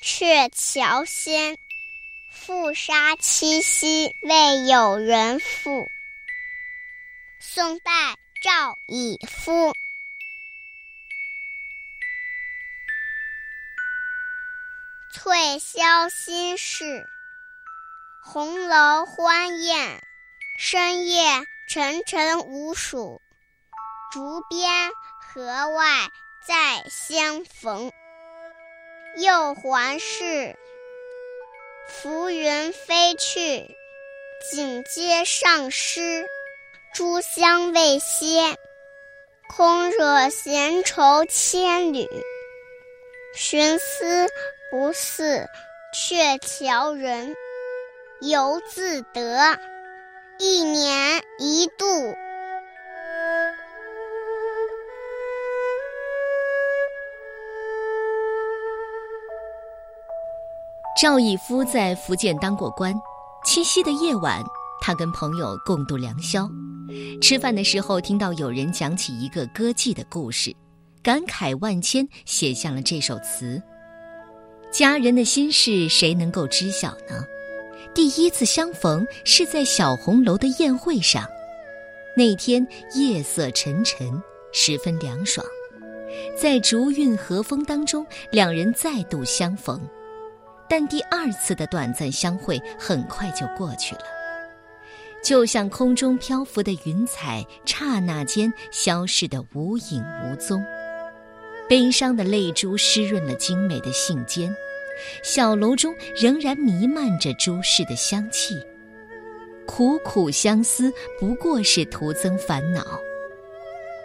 鹊桥仙，复杀七夕未有人负。宋代赵以夫。翠霄新市，红楼欢宴，深夜沉沉无数。竹边河外再相逢。又还是，浮云飞去，锦街上诗，诸香未歇，空惹闲愁千缕。寻思不似鹊桥人，犹自得，一年一度。赵义夫在福建当过官，七夕的夜晚，他跟朋友共度良宵。吃饭的时候，听到有人讲起一个歌妓的故事，感慨万千，写下了这首词。佳人的心事，谁能够知晓呢？第一次相逢是在小红楼的宴会上，那天夜色沉沉，十分凉爽，在竹韵和风当中，两人再度相逢。但第二次的短暂相会很快就过去了，就像空中漂浮的云彩，刹那间消失得无影无踪。悲伤的泪珠湿润了精美的信笺，小楼中仍然弥漫着朱氏的香气。苦苦相思不过是徒增烦恼。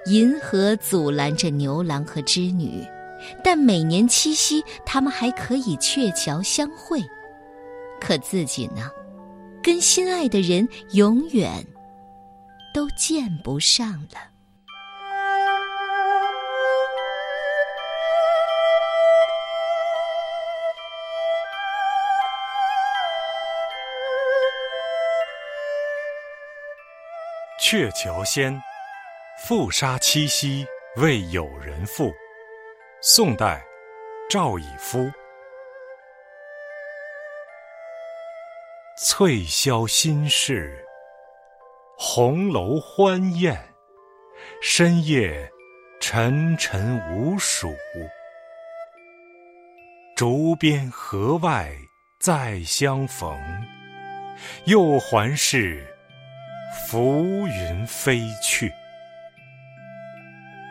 银河阻拦着牛郎和织女。但每年七夕，他们还可以鹊桥相会，可自己呢，跟心爱的人永远都见不上了。鹊桥仙，复杀七夕未有人负。宋代，赵以夫。翠霄新市，红楼欢宴，深夜沉沉无数。竹边河外再相逢，又还是浮云飞去，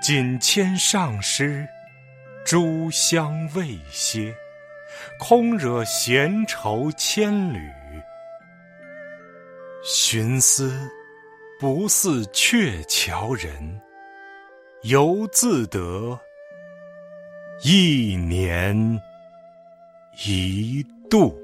锦牵上诗。珠香未歇，空惹闲愁千缕。寻思不似鹊桥人，犹自得一年一度。